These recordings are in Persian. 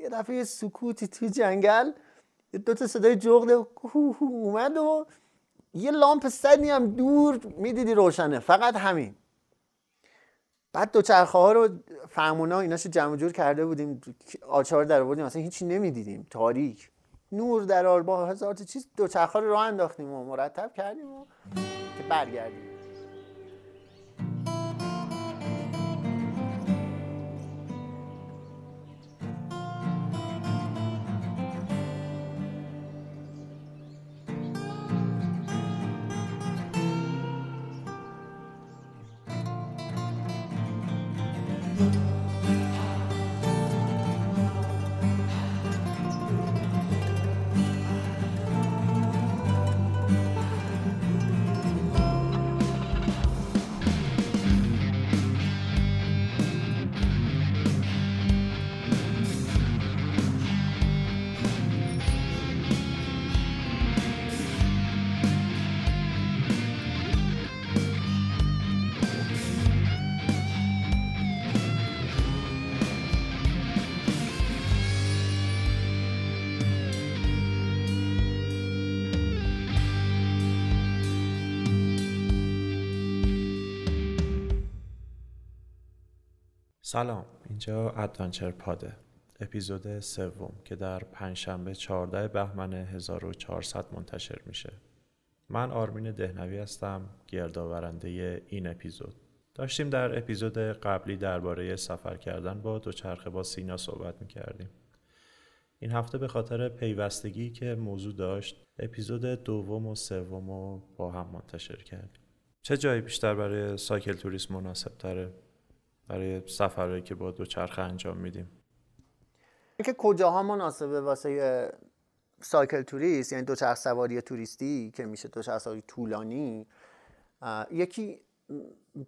یه دفعه سکوتی توی جنگل دو تا صدای جغد اومد و یه لامپ صدی هم دور می‌دیدی روشنه. فقط همین. بعد دو چرخه ها رو فهمونا ایناشو جمع جور کرده بودیم آچار در آوردیم اصلا هیچی نمی‌دیدیم. تاریک. نور در با هزار چیز دو چرخه رو راه انداختیم و مرتب کردیم و که برگردیم. سلام اینجا ادونچر پاده اپیزود سوم که در پنجشنبه 14 بهمن 1400 منتشر میشه. من آرمین دهنوی هستم گردآورنده این اپیزود. داشتیم در اپیزود قبلی درباره سفر کردن با دوچرخه با سینا صحبت می‌کردیم. این هفته به خاطر پیوستگی که موضوع داشت اپیزود دوم و سوم رو با هم منتشر کردیم. چه جایی بیشتر برای سایکل توریست مناسب تره برای سفرهایی که با دوچرخه انجام میدیم. اینکه کجاها مناسبه واسه سایکل توریست یعنی دوچرخ سواری توریستی که میشه دوچرخ سواری طولانی یکی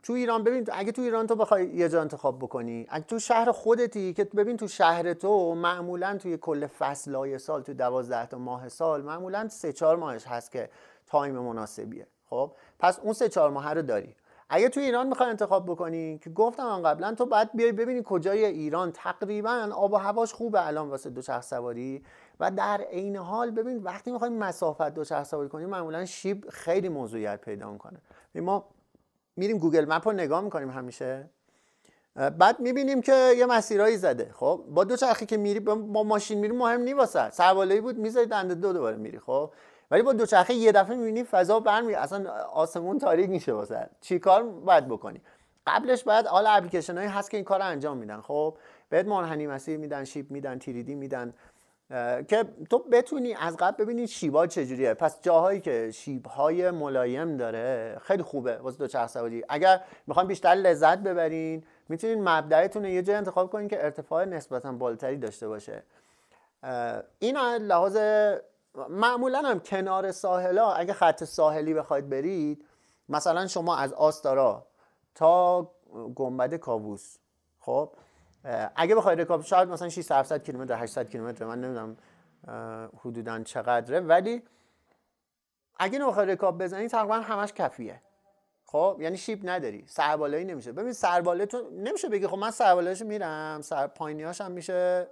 تو ایران ببین اگه تو ایران تو بخوای یه جا انتخاب بکنی اگه تو شهر خودتی که ببین تو شهر تو معمولا توی کل فصلهای سال تو دوازده تا ماه سال معمولا سه چهار ماهش هست که time مناسبیه. خب؟ پس اون سه چهار ماه رو داری. اگه تو ایران می‌خوای انتخاب بکنی که گفتم قبلا تو باید بیای ببینی کجای ایران. تقریبا آب و هواش خوبه الان واسه دوچرخه سواری. و در عین حال ببین وقتی می‌خوای مسافت دوچرخه سواری کنی معمولا شیب خیلی موضوعیت پیدا می‌کنه. ما میریم Google Map رو نگاه می‌کنیم همیشه. بعد می‌بینیم که یه مسیرایی زده. خب با دوچرخه که میری با ماشین میری مهم نی واسه. بود می‌ذاری دنده دو دوباره میری. خب ولی با دوچرخه یه دفعه می‌بینی فضا برمی اصلا آسمون تاریک میشه واسه. چی کار باید بکنی؟ قبلش باید حالا اپلیکیشن هایی هست که این کار رو انجام میدن. خب بهت منحنی مسیر میدن شیپ میدن تیریدی میدن که تو بتونی از قبل ببینی شیبا چجوریه. پس جاهایی که شیبهای ملایم داره خیلی خوبه واسه دوچرخه سواری. اگر می‌خوام بیشتر لذت ببرین می‌تونین مبدأتون یه جای انتخاب کنین که ارتفاع نسبتا بالاتری داشته باشه. این لحاظ معمولا هم کنار ساحلا اگه خط ساحلی بخواید برید مثلا شما از آستارا تا گنبد کاووس خب؟ اگه بخواید رکاب شاید مثلا 600 کیلومتر 800 کیلومتر من نمی‌دونم حدودا چقدره. ولی اگه نمی‌خوای رکاب بزنی تقریبا همش کفیه. خب؟ یعنی شیب نداری سربالایی نمیشه. ببین سرباله تو نمیشه بگی خب من سربالایشو میرم سر پایینیاش میشه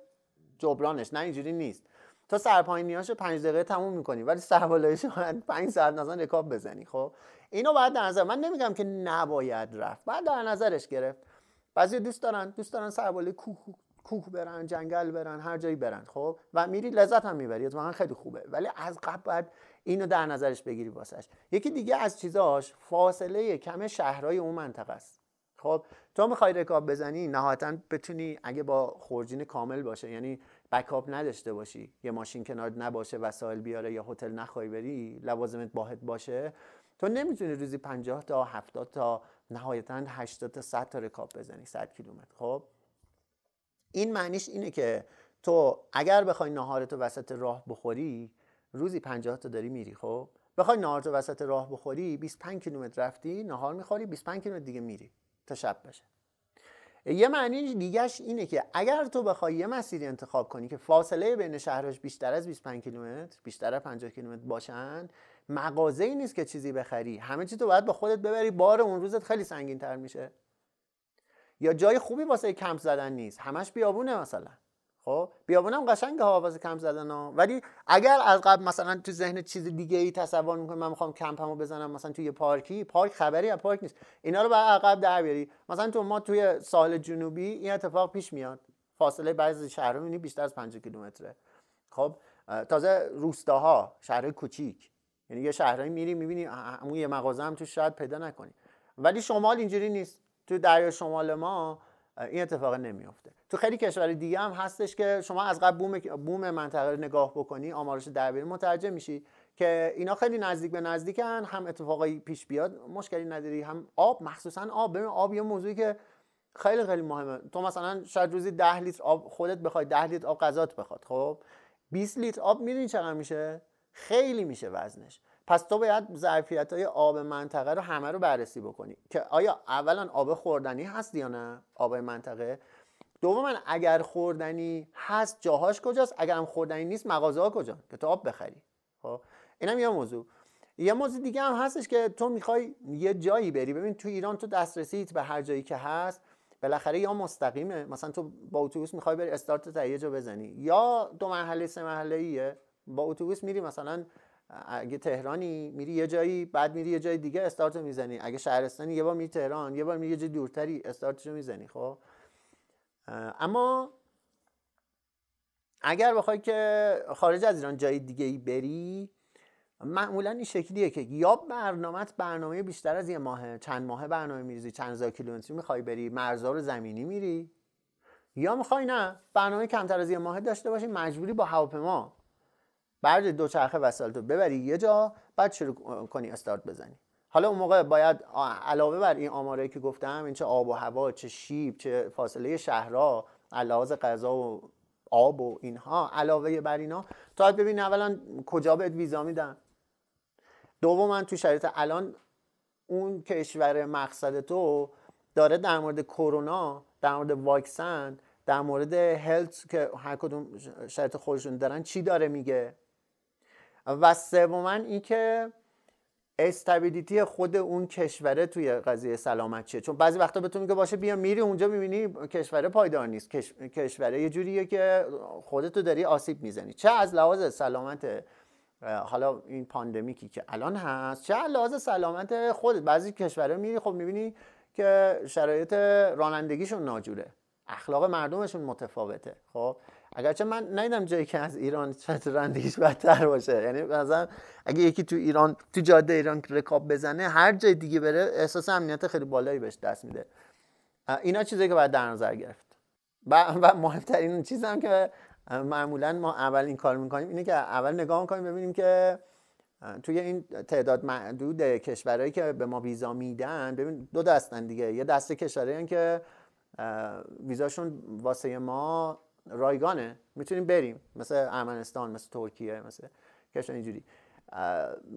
جبرانش نه اینجوری نیست. تا سرپایینیاشو پنج دقیقه تموم می‌کنی ولی سربالاییشو باید 5 ساعت مثلا رکاب بزنی خب؟ اینو باید در نظر من نمیگم که نباید رفت بعد در نظرش گرفت. بعضی دوست دارن دوست دارن سرباله کوه کوه برن جنگل برن هر جایی برن خب؟ و میری لذت هم می‌بری اتفاقا خیلی خوبه. ولی از قبل باید اینو در نظرش بگیری واسش. یکی دیگه از چیزاش فاصله کم شهرهای اون منطقه است. خب؟ تو می‌خوای رکاب بزنی نهایتا بتونی اگه با خورجین کامل باشه یعنی بکاپ نداشته باشی یه ماشین کنار نباشه وسایل بیاره یا هتل نخوای بری لوازمت باهت باشه. تو نمی‌تونی روزی 50 تا 70 تا نهایتا 80 تا 100 تا رکاب بزنی 100 کیلومتر. خب؟ این معنیش اینه که تو اگر بخوای نهارتو وسط راه بخوری روزی 50 تا داری میری خب؟ بخوای نهارتو وسط راه بخوری 25 کیلومتر رفتی نهار می‌خوری 25 کیلومتر دیگه میری تا شب بشه. یه معنی دیگهش اینه که اگر تو بخوای یه مسیری انتخاب کنی که فاصله بین شهرش بیشتر از 25 کیلومتر بیشتر از 50 کیلومتر باشن مغازه ای نیست که چیزی بخری. همه چی تو باید با خودت ببری بار اون روزت خیلی سنگین تر میشه. یا جای خوبی واسه کمپ زدن نیست. همش بیابونه مثلا. خب بیابونم قشنگ ها کم زدن ها. ولی اگر از قبل مثلا تو ذهن چیز دیگه ای تصور می‌کنی من می‌خوام کمپمو بزنم مثلا توی پارکی پارک خبری از پارک نیست. اینا رو بعد عقب در بیاری. مثلا تو ما توی ساحل جنوبی این اتفاق پیش میاد. فاصله بعضی شهرها می‌بینی بیشتر از 5 کیلومتره. خب تازه روستاها شهر کوچیک. یعنی یه شهرهایی میری می‌بینی همون یه مغازه هم تو شاید پیدا نکنی. ولی شمال اینجوری نیست. تو دریا شمال ما این اتفاق نمیافته. تو خیلی کشور دیگه هم هستش که شما از قبل بوم بوم منطقه رو نگاه بکنی آمارش در متوجه میشی که اینا خیلی نزدیک به نزدیکن هم اتفاقایی پیش بیاد مشکلی نداری هم آب مخصوصا آب. ببین آب یه موضوعی که خیلی خیلی مهمه. تو مثلا شاید روزی 10 لیتر آب خودت بخوای 10 لیتر آب غذات بخواد خب؟ 20 لیتر آب می‌دونی چقدر میشه؟ خیلی میشه وزنش. پس تو باید ظرفیت های آب منطقه رو همه رو بررسی بکنی. که آیا اولا آب خوردنی هست یا نه؟ آب منطقه. دوما اگر خوردنی هست جاهاش کجاست؟ اگر هم خوردنی نیست مغازه ها کجا؟ که تو آب بخری. خب؟ اینم یه موضوع. یه موضوع دیگه هم هستش که تو می‌خوای یه جایی بری. ببین تو ایران تو دسترسیت به هر جایی که هست بالاخره یا مستقیمه. مثلا تو با اتوبوس می‌خوای بری استارت تا جا بزنی. یا دو مرحله سه مرحله ایه با اتوبوس میری مثلا اگه تهرانی میری یه جایی بعد میری یه جای دیگه استارت رو می‌زنی. اگه شهرستانی یه بار میری تهران یه بار میری یه جای دورتری استارتش رو می‌زنی خب؟ اما اگر بخوای که خارج از ایران جای دیگه ای بری معمولا این شکلیه که یا برنامه برنامه بیشتر از یه ماه چند ماه برنامه میریزی چند هزار کیلومتری می‌خوای بری مرزا رو زمینی میری یا می‌خوای نه برنامه کمتر از یه ماه داشته باشی مجبوری با هواپیما. بعد دو چرخه وسایلتو ببری یه جا بعد شروع کنی استارت بزنی. حالا اون موقع باید علاوه بر این آماره که گفتم این چه آب و هوا چه شیب چه فاصله شهرها علاوه غذا و آب و اینها علاوه بر اینا تا ببین اولا کجا بهت ویزا میدن. دوما تو شرایط الان اون کشور مقصد تو داره در مورد کرونا در مورد واکسن در مورد هلت که هر کدوم شرایط خودشون دارن چی داره میگه؟ و سوما اینکه استابیلیتی خود اون کشوره توی قضیه سلامت چیه. چون بعضی وقتا بهتون میگه باشه بیا میری اونجا می‌بینی کشوره پایدار نیست. کش... کشوره یه جوریه که خودتو داری آسیب می‌زنی. چه از لحاظ سلامت حالا این پاندمیکی که الان هست چه لحاظ سلامت خودت. بعضی کشورها میری خب می‌بینی که شرایط رانندگیشون ناجوره. اخلاق مردمشون متفاوته. خب؟ اگرچه من ندیدم جایی که از ایران شرط رانندگیش بدتر باشه. یعنی مثلا اگه یکی تو ایران تو جاده ایران رکاب بزنه هر جای دیگه بره احساس امنیت خیلی بالایی بهش دست میده. اینا چیزی که باید در نظر گرفت. و, و مهمترین چیز هم که معمولا ما اول این کار می‌کنیم اینه که اول نگاه می‌کنیم ببینیم که توی این تعداد معدود کشورهایی که به ما ویزا میدن ببین دو دستن دیگه. یه دسته کشورهایی که ویزاشون واسه ما رایگانه می‌تونیم بریم. مثل ارمنستان مثل ترکیه مثل کشور اینجوری.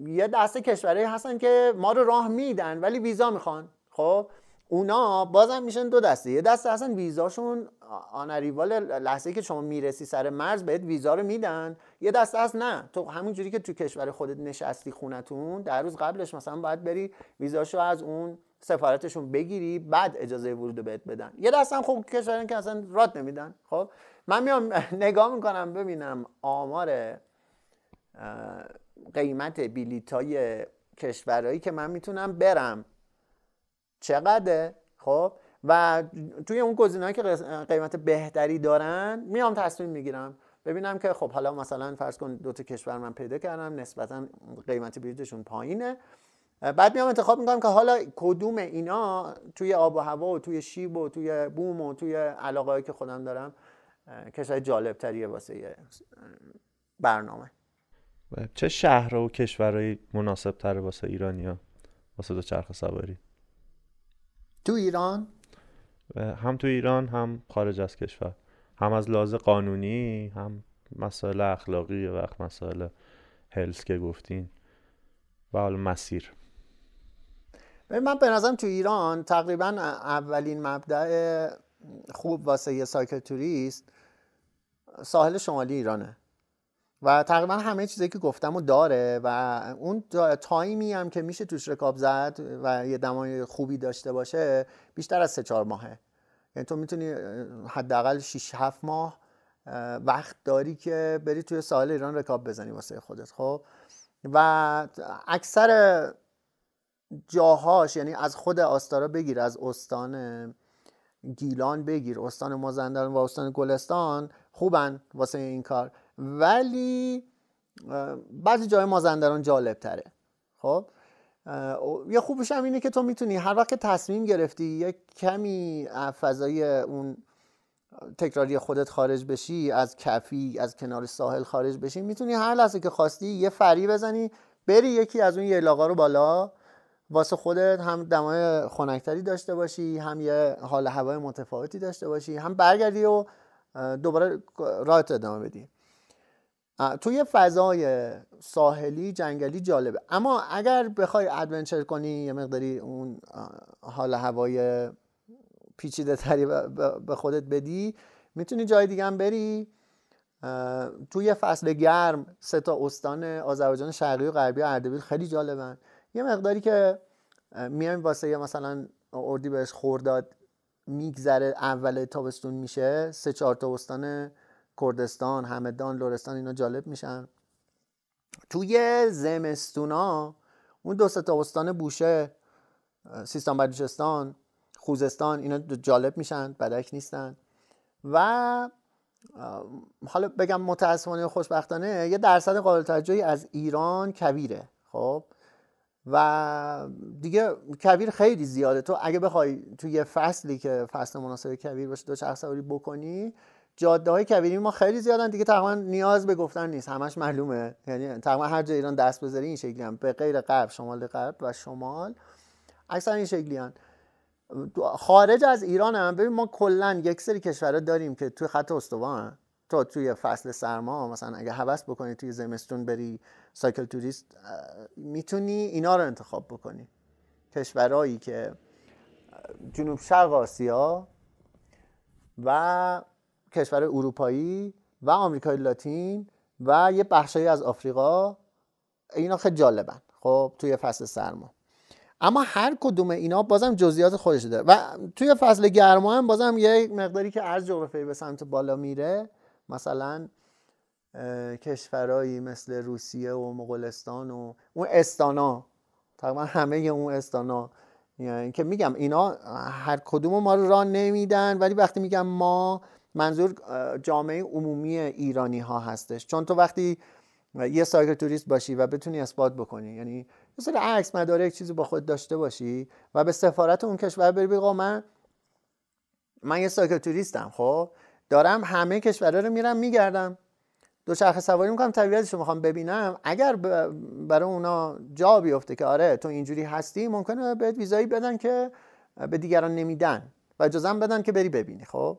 یه دسته کشورهایی هستن که ما رو راه میدن ولی ویزا می‌خوان. خب اونا بازم میشن دو دسته. یه دسته هستن ویزاشون آنریوال لحظه که شما می‌رسی سر مرز بهت ویزا رو میدن. یه دسته هست نه. تو همونجوری که تو کشور خودت نشستی خونتون در روز قبلش مثلا باید بری ویزاشو از اون سفارتشون بگیری بعد اجازه ورود بهت بدن. یه دسته هم خب کشورن که اصلا رات نمیدن. خب من میام نگاه می‌کنم ببینم آمار قیمت های کشورهایی که من می‌تونم برم. چقدره؟ خب؟ و توی اون گزینه‌ای که قیمت بهتری دارن میام تصمیم می‌گیرم. ببینم که خب حالا مثلا فرض کن دو تا کشور من پیدا کردم نسبتا قیمت بلیطشون پایینه. بعد میام انتخاب می‌کنم که حالا کدوم اینا توی آب و هوا و توی شیب و توی بوم و توی علاقه که خودم دارم کشور جالب تریه واسه برنامه. چه شهر و کشورهایی مناسب تره واسه ایرانیا واسه دو چرخ سواری؟ تو ایران؟ هم تو ایران هم خارج از کشور. هم از لحاظ قانونی هم مسائل اخلاقی وقت مسائل هلس که گفتین. و حال مسیر. من به نظرم تو ایران تقریبا اولین مبدع خوب واسه یه سایکل توریست ساحل شمالی ایرانه. و تقریبا همه چیزی که گفتم رو داره و اون تایمی هم که میشه توش رکاب زد و یه دمای خوبی داشته باشه بیشتر از سه چهار ماهه. یعنی تو می‌تونی حداقل 6 7 ماه وقت داری که بری توی ساحل ایران رکاب بزنی واسه خودت خب؟ و اکثر جاهاش یعنی از خود آستارا بگیر از استان گیلان بگیر استان مازندران و استان گلستان خوبن واسه این کار. ولی بعضی جای مازندران جالب تره خب یه خوبش هم اینه که تو می‌تونی هر وقت تصمیم گرفتی یه کمی فضای اون تکراری خودت خارج بشی از کفی از کنار ساحل خارج بشی می‌تونی هر لحظه که خواستی یه فری بزنی بری یکی از اون یلاقا رو بالا. واسه خودت هم دمای خنکتری داشته باشی هم یه حال هوای متفاوتی داشته باشی هم برگردی و دوباره راحت ادامه بدی. توی فضای ساحلی جنگلی جالبه. اما اگر بخوای ادونچر کنی یه مقداری اون حال هوای پیچیده تری به خودت بدی می‌تونی جای دیگه هم بری. توی فصل گرم سه تا استان آذربایجان شرقی و غربی و اردبیل خیلی جالبن. یه مقداری که میایم واسه یه مثلا اردی بهش خورداد میگذره اول تابستون میشه سه چهار تا استان کردستان همدان لورستان اینا جالب میشن. توی زمستونا اون دو تا استان بوشه سیستان بلوچستان خوزستان اینا جالب میشن بدک نیستن. و حالا بگم متاسفانه خوشبختانه یه درصد قابل توجهی از ایران کویره خب؟ و دیگه کویر خیلی زیاده. تو اگه بخوای توی یه فصلی که فصل مناسب کویر باشه دو چرخ سواری بکنی جاده های کویری ما خیلی زیادن دیگه. تقریبا نیاز به گفتن نیست. همش معلومه. یعنی تقریبا هر جای ایران دست بذاری این شکلی هم. به غیر غرب شمال غرب و شمال. اکثر این شکلی هم. خارج از ایران هم. ببین ما کلا یک سری کشورها داریم که توی خط استوان. تو توی فصل سرما مثلا اگه هوس بکنی توی زمستون بری سایکل توریست می‌تونی اینا رو انتخاب بکنی. کشورهایی که جنوب شرق آسیا و کشور اروپایی و آمریکای لاتین و یه بخشایی از آفریقا اینا خیلی جالبن. خب توی فصل سرما. اما هر کدوم اینا بازم جزئیات خودش داره. و توی فصل گرما هم بازم یه مقداری که از جغرافیایی به سمت بالا میره مثلا کشورهایی مثل روسیه و مغولستان و اون استانا تقریبا همه اون استانا. یعنی که میگم اینا هر کدوم ما رو راه نمیدن ولی وقتی میگم ما منظور جامعه عمومی ایرانی ها هستش. چون تو وقتی یه سایکل توریست باشی و بتونی اثبات بکنی یعنی یه سری عکس مدارک چیزی با خود داشته باشی و به سفارت اون کشور بری بگو من من یه سایکل توریستم خب؟ دارم همه کشورها رو میرم میگردم. دوچرخه سواری می‌کنم طبیعتش رو می‌خوام ببینم. اگر برای اونا جا بیفته که آره تو اینجوری هستی ممکنه بهت ویزایی بدن که به دیگران نمیدن و اجازه بدن که بری ببینی خب؟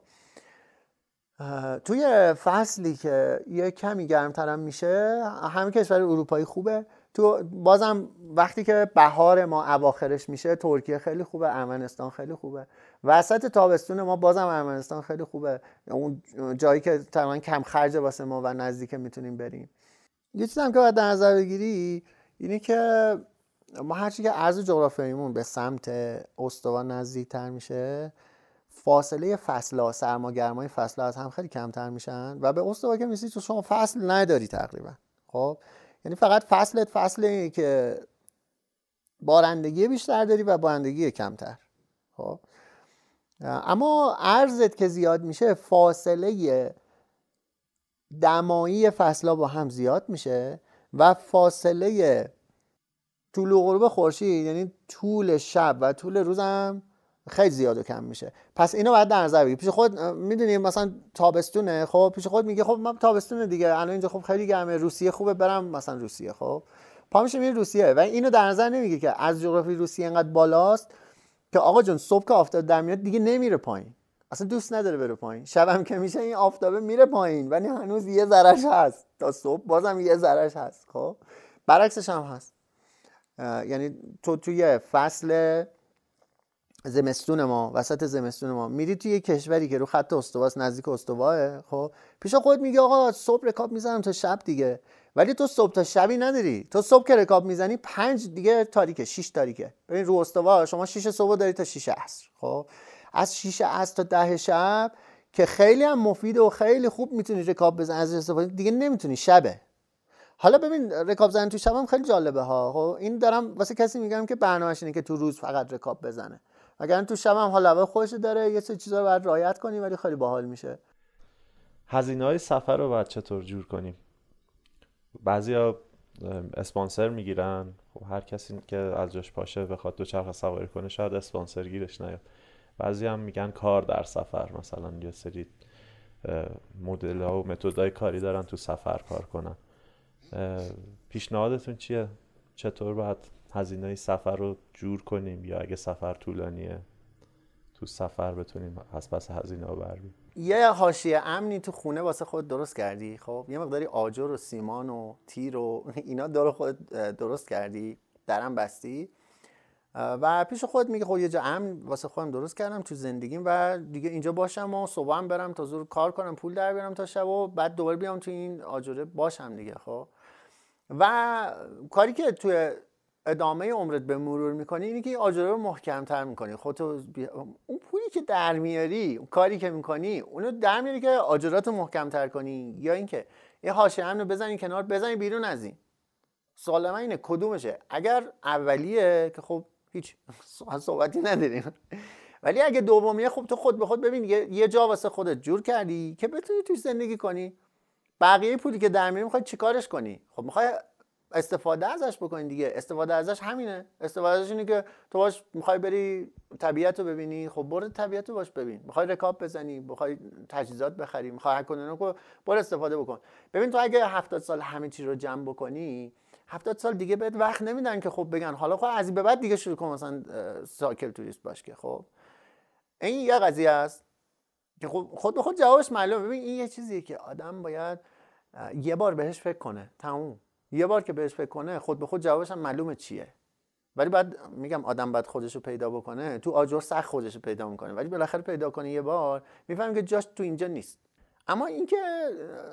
توی فصلی که یه کمی گرمترم میشه همه کشور اروپایی خوبه. تو بازم وقتی که بهار ما اواخرش میشه ترکیه خیلی خوبه ارمنستان خیلی خوبه. وسط تابستون ما بازم ارمنستان خیلی خوبه. اون جایی که تقریبا کم خرج واسه ما و نزدیک می‌تونیم بریم. یه چیزی هم که باید در نظر بگیری اینه که ما هرچی که عرض جغرافیاییمون به سمت استوا نزدیکتر میشه فاصله فصل ها سرما گرمای فصل از هم خیلی کمتر میشن و به استوا که میسی تو شما فصل نداری تقریبا. خب؟ یعنی فقط فصلت فصلی که بارندگی بیشتر داری و بارندگی کمتر. خب؟ اما ارزت که زیاد میشه فاصله دمایی فصلها با هم زیاد میشه و فاصله طول غروب خورشید یعنی طول شب و طول روزم خیلی زیاد و کم میشه. پس اینو باید در نظر بگیری. پیش خود می‌دونی مثلا تابستونه خب؟ پیش خود میگه خب من تابستونه دیگه الان اینجا خب خیلی گرمه روسیه خوبه برم مثلا روسیه خب؟ پا میشه میره روسیه. و اینو در نظر نمیگه که از جغرافی روسیه انقدر بالاست. که آقا جون صبح که آفتاب در میاد دیگه نمیره پایین. اصلا دوست نداره بره پایین. شبم که میشه این آفتابه میره پایین ولی هنوز یه ذرش هست. تا صبح بازم یه ذرش هست خب؟ برعکسش هم هست. یعنی تو توی فصل زمستون ما وسط زمستون ما میری توی یه کشوری که رو خط استواست نزدیک استواه خب؟ پیش خود میگه آقا صبح رکاب می‌زنم تا شب دیگه. ولی تو صبح تا شبی نداری. تو صبح که رکاب می‌زنی پنج دیگه تاریکه شیش تاریکه. ببین رو استوا شما شیش صبح داری تا شیش عصر خب؟ از شیش عصر تا ده شب که خیلی هم مفید و خیلی خوب می‌تونی رکاب بزنی از استفاده دیگه نمی‌تونی شبه. حالا ببین رکاب زدن تو شب هم خیلی جالبه ها. خب این دارم واسه کسی میگم که برنامه‌ش اینه که تو روز فقط رکاب بزنه. اگر تو شب هم حالا خوش داره یه سری چیزا رو باید رعایت کنی ولی خیلی باحال میشه. هزینه های سفر رو باید چطور جور کنیم؟ بعضیا اسپانسر می‌گیرن. خب هر کسی که از جاش پاشه بخواد دوچرخه سواری کنه شاید اسپانسر گیرش نیاد. بعضی هم میگن کار در سفر. مثلا یه سری مدل ها و متد های کاری دارن تو سفر کار کنن. پیشنهادتون چیه؟ چطور باید هزینه سفر رو جور کنیم یا اگه سفر طولانیه تو سفر بتونیم از پس هزینه ها بر یه حاشیه امنی تو خونه واسه خود درست کردی؟ خب یه مقداری آجر و سیمان و تیر و اینا دور خود درست کردی؟ درم بستی؟ و پیش خود میگه خب یه جا امن واسه خودم درست کردم تو زندگیم و دیگه اینجا باشم و صبح هم برم تا زور کار کنم پول در بیارم تا شب و بعد دوباره بیام تو این آجره باشم دیگه خب. و کاری که توی ادامه عمرت به مرور می‌کنی اینه که آجره رو محکمتر می‌کنی. خودتو بی... اون پولی که در میاری اون کاری که می‌کنی اونو در میاری که آجرات رو محکمتر کنی. یا اینکه یه حاشیه رو بزنی کنار بزنی بیرون از این. سوال من اینه کدومشه؟ اگر اولیه که خب هیچ صحبتی نداریم. ولی اگه دومیه خب تو خود به خود ببین یه جا واسه خودت جور کردی که بتونی توش زندگی کنی. بقیه پولی که در میاری می‌خوای چیکارش کنی؟ خب می‌خوای استفاده ازش بکنی دیگه. استفاده ازش همینه. استفاده ازش اینه که تو باش می‌خوای بری طبیعت رو ببینی. خب برو طبیعت رو باش ببین. می‌خوای رکاب بزنی می‌خوای تجهیزات بخری می‌خوای هک کنی برو استفاده بکن. ببین تو اگه 70 سال همه چی رو جمع بکنی 70 سال دیگه بهت وقت نمیدن که خب بگن. حالا خب از به بعد دیگه شروع کن مثلا ساکل توریست باش که خب. این یه قضیه است که خب خود به خود جوابش معلومه. ببین این یه چیزیه که آدم باید یه بار بهش فکر کنه. تموم. یه بار که بهش فکر کنه خود به خود جوابش هم معلومه چیه. ولی بعد میگم آدم باید خودش رو پیدا بکنه تو آجر سخت خودش رو پیدا می‌کنه. ولی بالاخره پیدا کنه یه بار می‌فهمی که جاش تو اینجا نیست. اما اینکه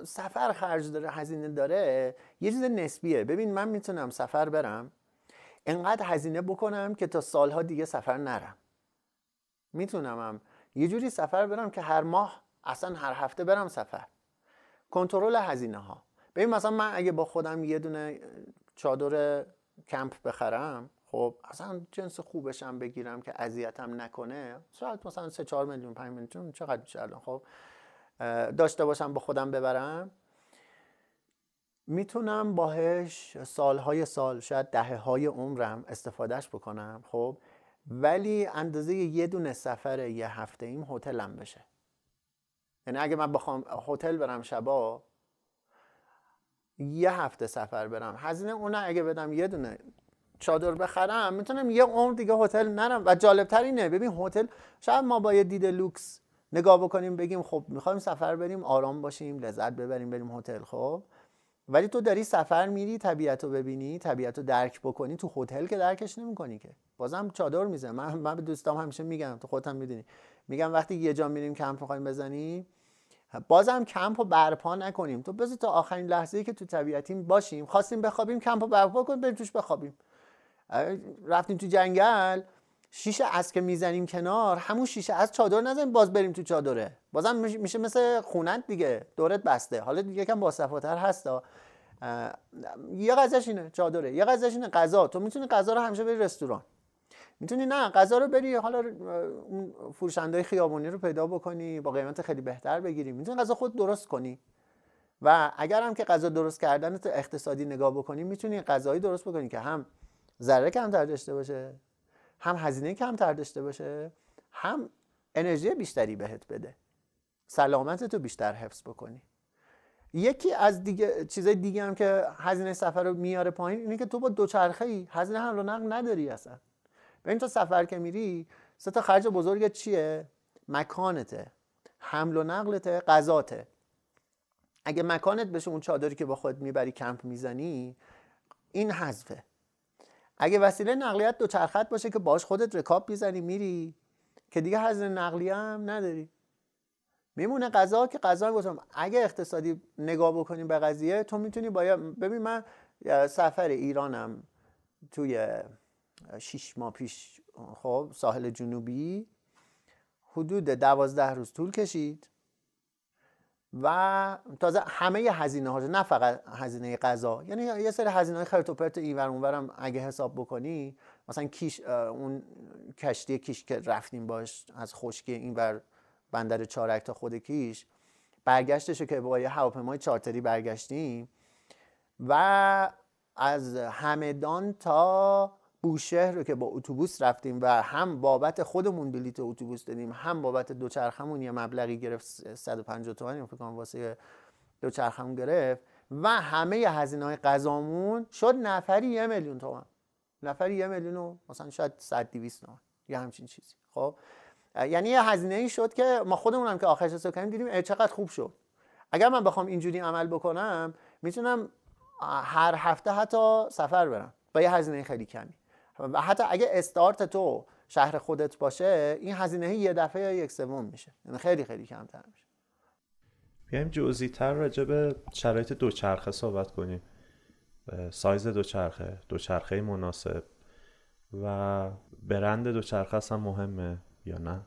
سفر خرج داره هزینه داره یه چیز نسبیه. ببین من می‌تونم سفر برم انقدر هزینه بکنم که تا سالها دیگه سفر نرم. می‌تونم یه جوری سفر برم که هر ماه اصلا هر هفته برم سفر. کنترل هزینه ها ببین مثلا من اگه با خودم یه دونه چادر کمپ بخرم خب اصلا جنس خوبشم بگیرم که اذیتم نکنه. شاید مثلا 3 4 میلیون 5 میلیون چقدر میشه الان خب داشته باشم با خودم ببرم. می‌تونم باهش سالهای سال شاید دهه های عمرم استفادهش بکنم خب ولی اندازه یه دونه سفر یه هفته ایم هتلم بشه. یعنی اگه من بخوام هتل برم شبا یه هفته سفر برم. هزینه اون اگه بدم یه دونه چادر بخرم می‌تونم یه عمر دیگه هتل نرم. و جالب اینه ببین هتل شاید ما با یه دید لوکس نگاه بکنیم بگیم خب می‌خوایم سفر بریم آرام باشیم لذت ببریم بریم هتل خب. ولی تو داری سفر میری طبیعت رو ببینی طبیعت رو درک بکنی تو هتل که درکش نمی‌کنی که. بازم چادر میزه من من به دوستام همیشه میگم تو خودت هم می‌دونی. میگم وقتی یه جا میریم کمپ می‌خوایم بزنیم بازم کمپ رو برپا نکنیم. تو بذار تا آخرین لحظه که تو طبیعتیم باشیم. خواستیم بخوابیم کمپ رو برپا کنیم بریم توش بخوابیم. رفتیم تو جنگل. شیشه از که می‌زنیم کنار همون شیشه از چادر نزنیم باز بریم تو چادره. بازم میشه مثل خونت دیگه. دورت بسته. حالا یکم باصفاتر هستا. یه غذاش اینه چادره. یه غذاش اینه غذا. تو می‌تونی غذا رو همیشه بری رستوران. می‌تونی نه غذا رو بری حالا اون فروشنده خیابونی رو پیدا بکنی با قیمت خیلی بهتر بگیری. می‌تونی غذا خود درست کنی. و اگر هم که غذا درست کردن تو اقتصادی نگاه بکنی می‌تونی غذایی درست بکنی که هم ذره کمتر داشته باشه هم هزینه کمتر داشته باشه هم انرژی بیشتری بهت بده. سلامت تو بیشتر حفظ بکنی. یکی از دیگه چیزای دیگه هم که هزینه سفر رو میاره پایین اینه که تو با دوچرخه ای هزینه حمل و نقل نداری اصلا. ببین تو سفر که میری سه تا خرج بزرگ چیه؟ مکانته. حمل و نقلته غذاته. اگه مکانت بشه اون چادری که با خود می‌بری کمپ می‌زنی این حذفه. اگه وسیله نقلیت دو چرخت باشه که باش خودت رکاب می‌زنی میری. که دیگه هزینه نقلی هم نداری. میمونه غذا که غذا گفتم اگه اقتصادی نگاه بکنیم به قضیه تو می‌تونی باید ببین من سفر ایرانم توی شیش ماه پیش خب ساحل جنوبی حدود دوازده روز طول کشید و تازه همه هزینه ها نه فقط هزینه غذا یعنی یه سری هزینه های خرت و پرت اینور اونورم اگه حساب بکنی مثلا کیش اون کشتی کیش که رفتیم باش از خشکی اینور بندر چارک تا خود کیش برگشتش که با یه هواپیمای چارتری برگشتیم و از همدان تا بوشهر رو که با اتوبوس رفتیم و هم بابت خودمون بلیت اتوبوس دادیم هم بابت دوچرخمون یه مبلغی گرفت 150 تومن فکر کنم واسه دوچرخمون گرفت و همه هزینه های غذامون شد نفری یه میلیون تومن. نفری یه میلیون و مثلا شاید 100 200 تومن یه همچین چیزی. خب؟ یعنی یه هزینه ای شد که ما خودمون هم که آخرش حساب کردیم دیدیم چقدر خوب شد. اگر من بخوام اینجوری عمل بکنم می‌تونم هر هفته حتی سفر برم با یه هزینه خیلی کمی. و حتی اگه استارت تو شهر خودت باشه این هزینه یه دفعه یا یک سوم میشه. یعنی خیلی خیلی کمتر میشه. بیایم جزئی تر راجع به شرایط دوچرخه صحبت کنیم. سایز دوچرخه دوچرخه مناسب. و برند دوچرخه اصلا مهمه یا نه؟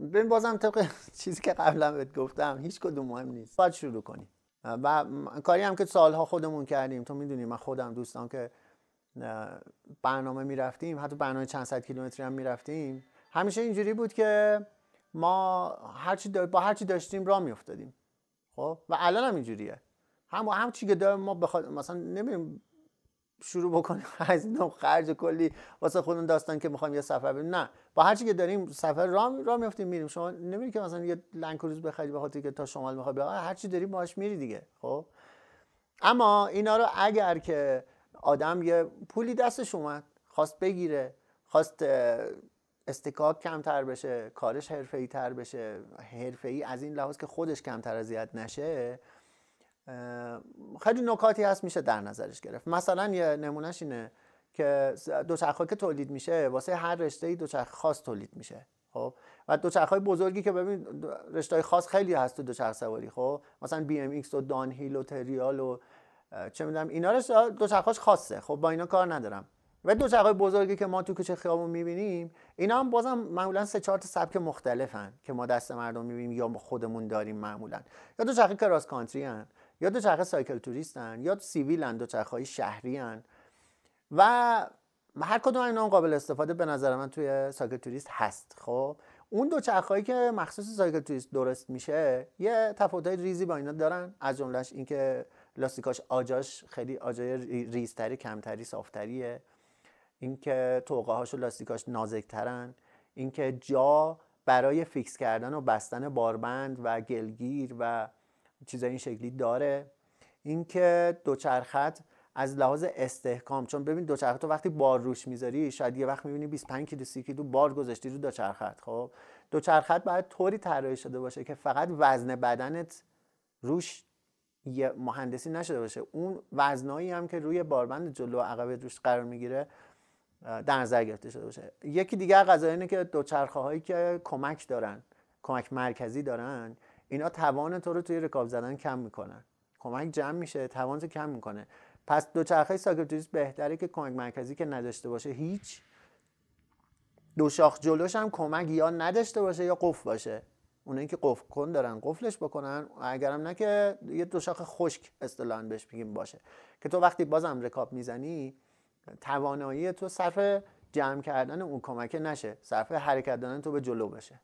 ببین بازم طبق چیزی که قبلا بهت گفتم هیچ کدوم مهم نیست. باید شروع کنیم. و کاری هم که سالها خودمون کردیم. تو می‌دونی من خودم دوستان که برنامه می‌رفتیم حتی برنامه چند صد کیلومتری هم می‌رفتیم. همیشه اینجوری بود که ما هرچی با هرچی داشتیم راه میافتادیم. خب؟ و الان هم اینجوریه. هم هم چی که داریم ما بخواد مثلا نمیریم شروع بکنیم هزینه خرج کلی واسه خودمون داستان که می‌خوایم یه سفر بریم. نه. با هر چی که داریم سفر راه راه میافتیم میریم. شما نمیری که مثلا یه لنکروز بخری به خاطر که تا شمال می‌خوای هر چی داری باهاش میری دیگه. خب؟ اما اینا رو اگر که آدم یه پولی دستش اومد خواست بگیره خواست استکاک کمتر بشه کارش حرفه‌ای تر بشه حرفه‌ای از این لحاظ که خودش کمتر اذیت نشه خیلی نکاتی هست میشه در نظرش گرفت. مثلا یه نمونهش اینه که دوچرخه که تولید میشه واسه هر رشته ای دوچرخه خاص تولید میشه خب؟ و دوچرخه بزرگی که ببین رشته خاص خیلی هست تو دوچرخه سواری خب؟ مثلا BMX و downhill و trial و چه می‌دونم اینا رو دوچرخه‌اش خاصه. خب با اینا کار ندارم. و دوچرخه بزرگی که ما تو کوچه خیابون می‌بینیم اینا هم بازم معمولا سه چهار تا سبک مختلفن که ما دست مردم می‌بینیم یا خودمون داریم معمولا. یا دوچرخه cross country ان یا دوچرخه cycle tourist ان یا civil ان دوچرخه شهری‌ان و هر کدوم اینا قابل استفاده به نظر من توی cycle tourist هست. خب اون دوچرخه‌هایی که مخصوص cycle tourist درست میشه یه تفاوت‌های ریزی با اینا دارن از جملهش اینکه لاستیکاش آجاش خیلی آجای ریزتری کمتری صافتریه. اینکه طوقه هاش و لاستیکاش نازکترن. اینکه جا برای فیکس کردن و بستن باربند و گلگیر و چیزای این شکلی داره. اینکه دوچرخت از لحاظ استحکام چون ببین دوچرخه تو وقتی بار روش می‌ذاری شاید یه وقت می‌بینی 25 کیلو 30 کیلو بار گذاشتی رو دوچرخت خب؟ دوچرخت باید طوری طراحی شده باشه که فقط وزن بدنت روش یه مهندسی نشده باشه. اون وزنایی هم که روی باربند جلو و عقب روش قرار می‌گیره در نظر گرفته شده باشه. یکی دیگر قضیه اینه که دوچرخه هایی که کمک دارن کمک مرکزی دارن اینا توان تو رو توی رکاب زدن کم می‌کنن. کمک جمع میشه توان تو کم می‌کنه. پس دوچرخه ساکرتوریست بهتره که کمک مرکزی که نداشته باشه هیچ. دو شاخ جلوش هم کمک یا نداشته باشه یا قفل باشه. اونایی که قفل کن دارن قفلش بکنن. اگرم نه که یه دو شاخ خشک اصطلاحا بهش بگیم باشه. که تو وقتی بازم رکاب می‌زنی توانایی تو صرف جمع کردن اون کمک نشه. صرف حرکت دادن تو به جلو بشه.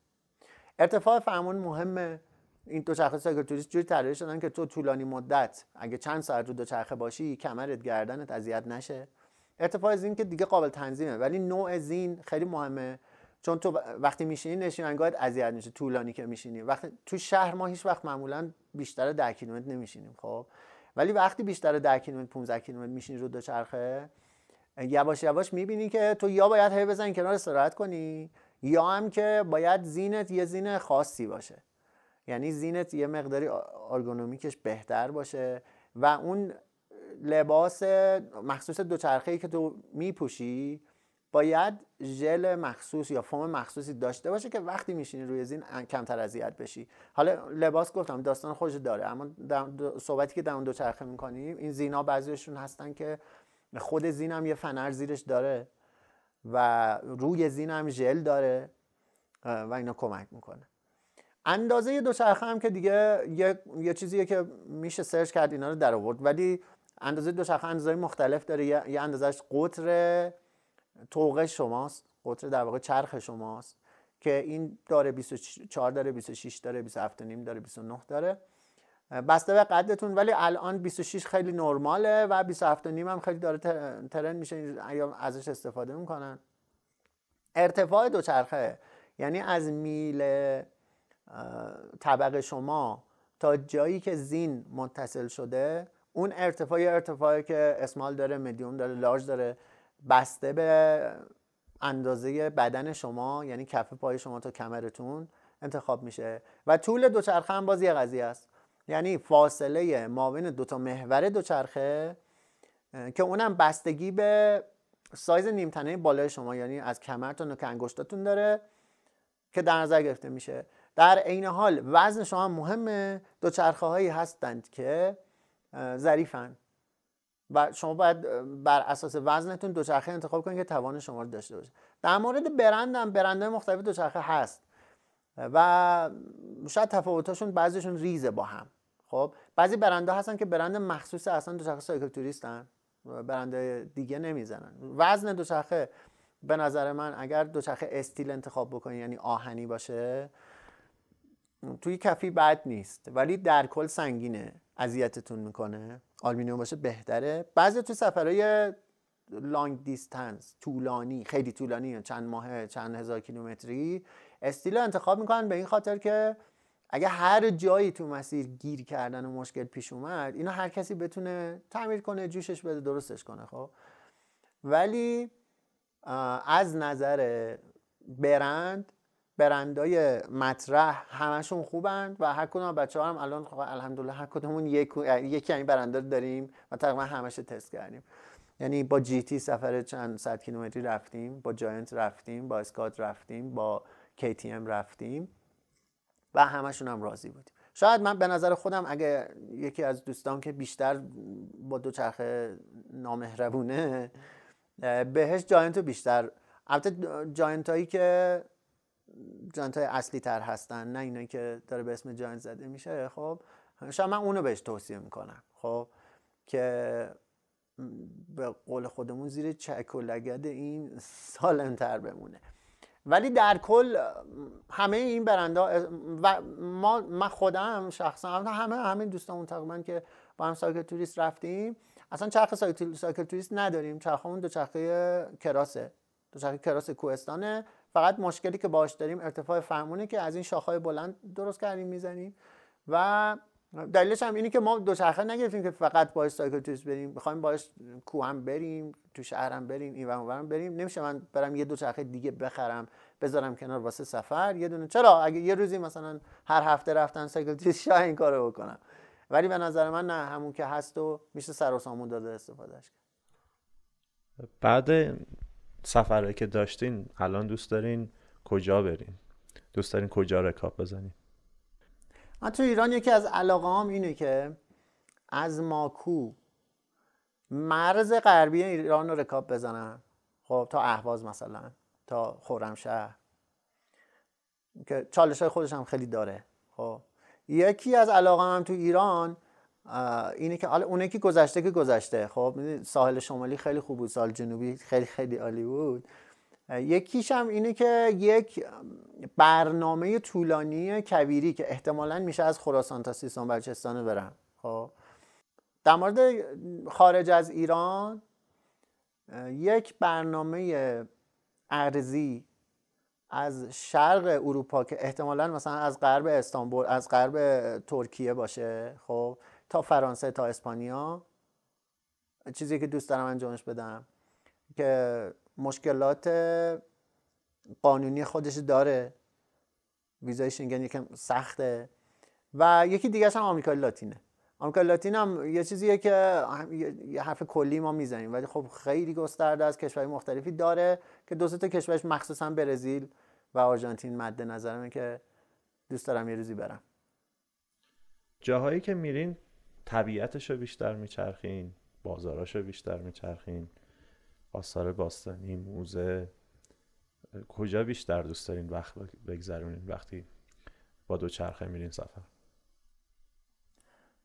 ارتفاع فرمون مهمه این دو چرخه سایکل جوری طراحی شدن که تو طولانی مدت اگه چند ساعت رو دو چرخه باشی کمرت گردنت اذیت نشه. ارتفاع زین که دیگه قابل تنظیمه. ولی نوع زین خیلی مهمه. چون تو وقتی میشینی نشیننگاهت اذیت میشه طولانی که میشینی. وقتی تو شهر ما هیچ وقت معمولا بیشتر 10 کیلومتر نمیشینیم خب؟ ولی وقتی بیشتر 10 کیلومتر 15 کیلومتر میشینی رو دوچرخه یواش یواش می‌بینی که تو یا باید هی بزنی کنار استراحت کنی یا هم که باید زینت یه زین خاصی باشه. یعنی زینت یه مقداری ارگونومیکش بهتر باشه و اون لباس مخصوص دوچرخه ای که تو میپوشی باید ژل مخصوص یا فوم مخصوصی داشته باشه که وقتی میشینی روی زین کمتر اذیت بشی. حالا لباس گفتم داستان خودش داره اما صحبتی که در اون دوچرخه می‌کنیم این زینا بعضیشون هستن که خود زین هم یه فنر زیرش داره و روی زین هم ژل داره و اینا کمک می‌کنه. اندازه دوچرخه هم که دیگه یه, یه چیزیه که میشه سرچ کرد اینا رو در آورد. ولی اندازه دوچرخه اندازه مختلف داره. یه, یه اندازهش قطر توقع شماست قطر در واقع چرخ شماست که این داره 24 داره 26 داره 27 نیم داره 29 داره. بسته به قدتون ولی الان 26 خیلی نرماله و 27 نیم هم خیلی داره ترن میشه ایام ازش استفاده می‌کنن. ارتفاع دوچرخه یعنی از میل طبق شما تا جایی که زین متصل شده اون ارتفاع ارتفاعی که اسمال داره مدیوم داره لارج داره بسته به اندازه بدن شما یعنی کف پای شما تا کمرتون انتخاب میشه. و طول دوچرخه هم باز یه قضیه است. یعنی فاصله مابین دو تا محور دوچرخه که اونم بستگی به سایز نیمتنه بالای شما یعنی از کمر تا نوک انگشتاتون داره که در نظر گرفته میشه. در عین حال وزن شما مهمه. دوچرخه هایی هستند که ظریفن و شما باید بر اساس وزنتون دوچرخه انتخاب کنید که توان شما رو داشته باشه. در مورد برند هم برندهای مختلف دوچرخه هست. و شاید تفاوتاشون بعضیشون ریزه با هم. خب بعضی برندها هستن که برند مخصوص اصلا دوچرخه cycle tourist ان برند دیگه نمی‌زنن. وزن دوچرخه به نظر من اگر دوچرخه استیل انتخاب بکنی یعنی آهنی باشه توی کفی بد نیست. ولی در کل سنگینه. اذیتتون می‌کنه؟ آلومینیوم باشه بهتره. بعضی تو سفرهای لانگ دیستنس طولانی خیلی طولانی چند ماه چند هزار کیلومتری استیل انتخاب می‌کنن به این خاطر که اگه هر جایی تو مسیر گیر کردن و مشکل پیش اومد اینا هر کسی بتونه تعمیر کنه جوشش بده درستش کنه خب. ولی از نظر برند برندای مطرح همشون خوبند و هر کدوم بچه هم الان خب الحمدلله هر کدومون یک یکی این برنده داریم و تقریبا همش تست کردیم. یعنی با GT سفر چند صد کیلومتری رفتیم با Giant رفتیم با Scott رفتیم با KTM رفتیم و همشون هم راضی بودیم. شاید من به نظر خودم اگه یکی از دوستان که بیشتر با دوچرخه نامهربونه بهش Giant رو بیشتر البته Giant هایی که Giant های اصلی تر هستن نه اینایی که داره به اسم Giant زده میشه. خب شاید من اونو بهش توصیه می‌کنم. خب که به قول خودمون زیر چک و لگد این سالمتر بمونه. ولی در کل همه این برنده و ما من خودم شخصا همه همین دوستامون تقریبا که با هم سایکل توریست رفتیم اصلا چرخ سایکل, سایکل توریست نداریم. چرخمون دو چرخه کراسه دو چرخه کراس کوهستانه. فقط مشکلی که باش داریم ارتفاع فرمونه که از این شاخهای بلند درست کردیم می‌زنیم. و دلیلش هم اینه که ما دوچرخه نگرفتیم که فقط باش سایکل توریست بریم بخوایم باش کوهم بریم تو شهرم بریم این ورم بریم. نمیشه من برم یه دوچرخه دیگه بخرم بذارم کنار واسه سفر. یه دونه چرا؟ اگه یه روزی مثلا هر هفته رفتن سایکل توریست شاید این کارو بکنم. ولی به نظر من نه همون که هست و میشه سر و سامون داده استفادهش بعد سفرهایی که داشتین الان دوست دارین کجا برین؟ دوست دارین کجا رکاب بزنین؟ من تو ایران یکی از علاقه هم اینه که از ماکو مرز غربی ایران رو رکاب بزنم خب تا اهواز مثلا تا خورمشهر که چالش های خودش هم خیلی داره. خب یکی از علاقه هم تو ایران اینه که اونه که گذشته که گذشته. خب ساحل شمالی خیلی خوب بود سال جنوبی خیلی خیلی عالی بود. یکیش هم اینه که یک برنامه طولانی کویری که احتمالا میشه از خراسان تا سیستان بلوچستان برم خب. در مورد خارج از ایران یک برنامه ارزی از شرق اروپا که احتمالا مثلا از غرب استانبول از غرب ترکیه باشه. خب. تا فرانسه تا اسپانیا. چیزی که دوست دارم انجامش بدم که مشکلات قانونی خودش داره. ویزای شنگن یکم سخته. و یکی دیگه هم آمریکای لاتینه. آمریکا لاتین هم یه چیزیه که یه حرف کلی ما می‌زنیم. ولی خب خیلی گسترده از کشورهای مختلفی داره که دو تا کشورش مخصوصا برزیل و آرژانتین مد نظرمه که دوست دارم یه روزی برم. جاهایی که میرین طبیعتش رو بیشتر میچرخین بازاراش رو بیشتر میچرخین. آثار باستانی موزه. کجا بیشتر دوست دارین وقت بگذرونین وقتی با دوچرخه میرین سفر؟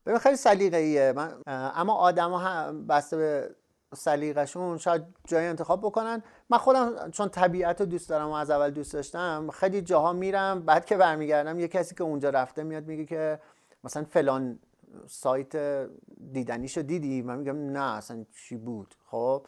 ببین خیلی سلیقه‌ایه. من اما آدما هم بسته به سلیقه‌شون شاید جای انتخاب بکنن. من خودم چون طبیعت رو دوست دارم و از اول دوست داشتم خیلی جاها میرم بعد که برمیگردم یه کسی که اونجا رفته میاد میگه که مثلا فلان سایت دیدنیشو دیدی؟ من میگم نه اصلا چی بود؟ خب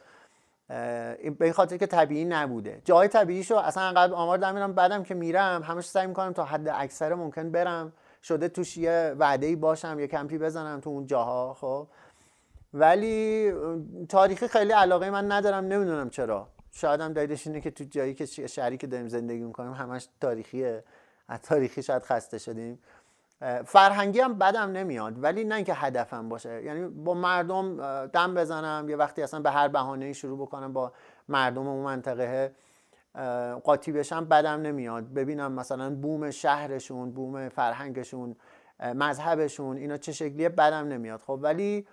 به این خاطر که طبیعی نبوده. جای طبیعیشو اصلا انقدر آمار در میرم بعدم که میرم همش سعی می‌کنم تا حد اکثر ممکن برم. شده توش یه وعده باشم یه کمپی بزنم تو اون جاها خب. ولی تاریخی خیلی علاقه من ندارم نمی‌دونم چرا. شاید هم دلیلش اینه که تو جایی که شهری که داریم زندگی می‌کنیم همش تاریخیه. از تاریخی شاید خسته شدیم. فرهنگی هم بدم نمیاد ولی نه اینکه هدفم باشه. یعنی با مردم دم بزنم یه وقتی اصلا به هر بهانه شروع بکنم با مردم اون منطقه قاطی بشم بدم نمیاد. ببینم مثلا بوم شهرشون بوم فرهنگشون مذهبشون اینا چه شکلیه بدم نمیاد. خب ولی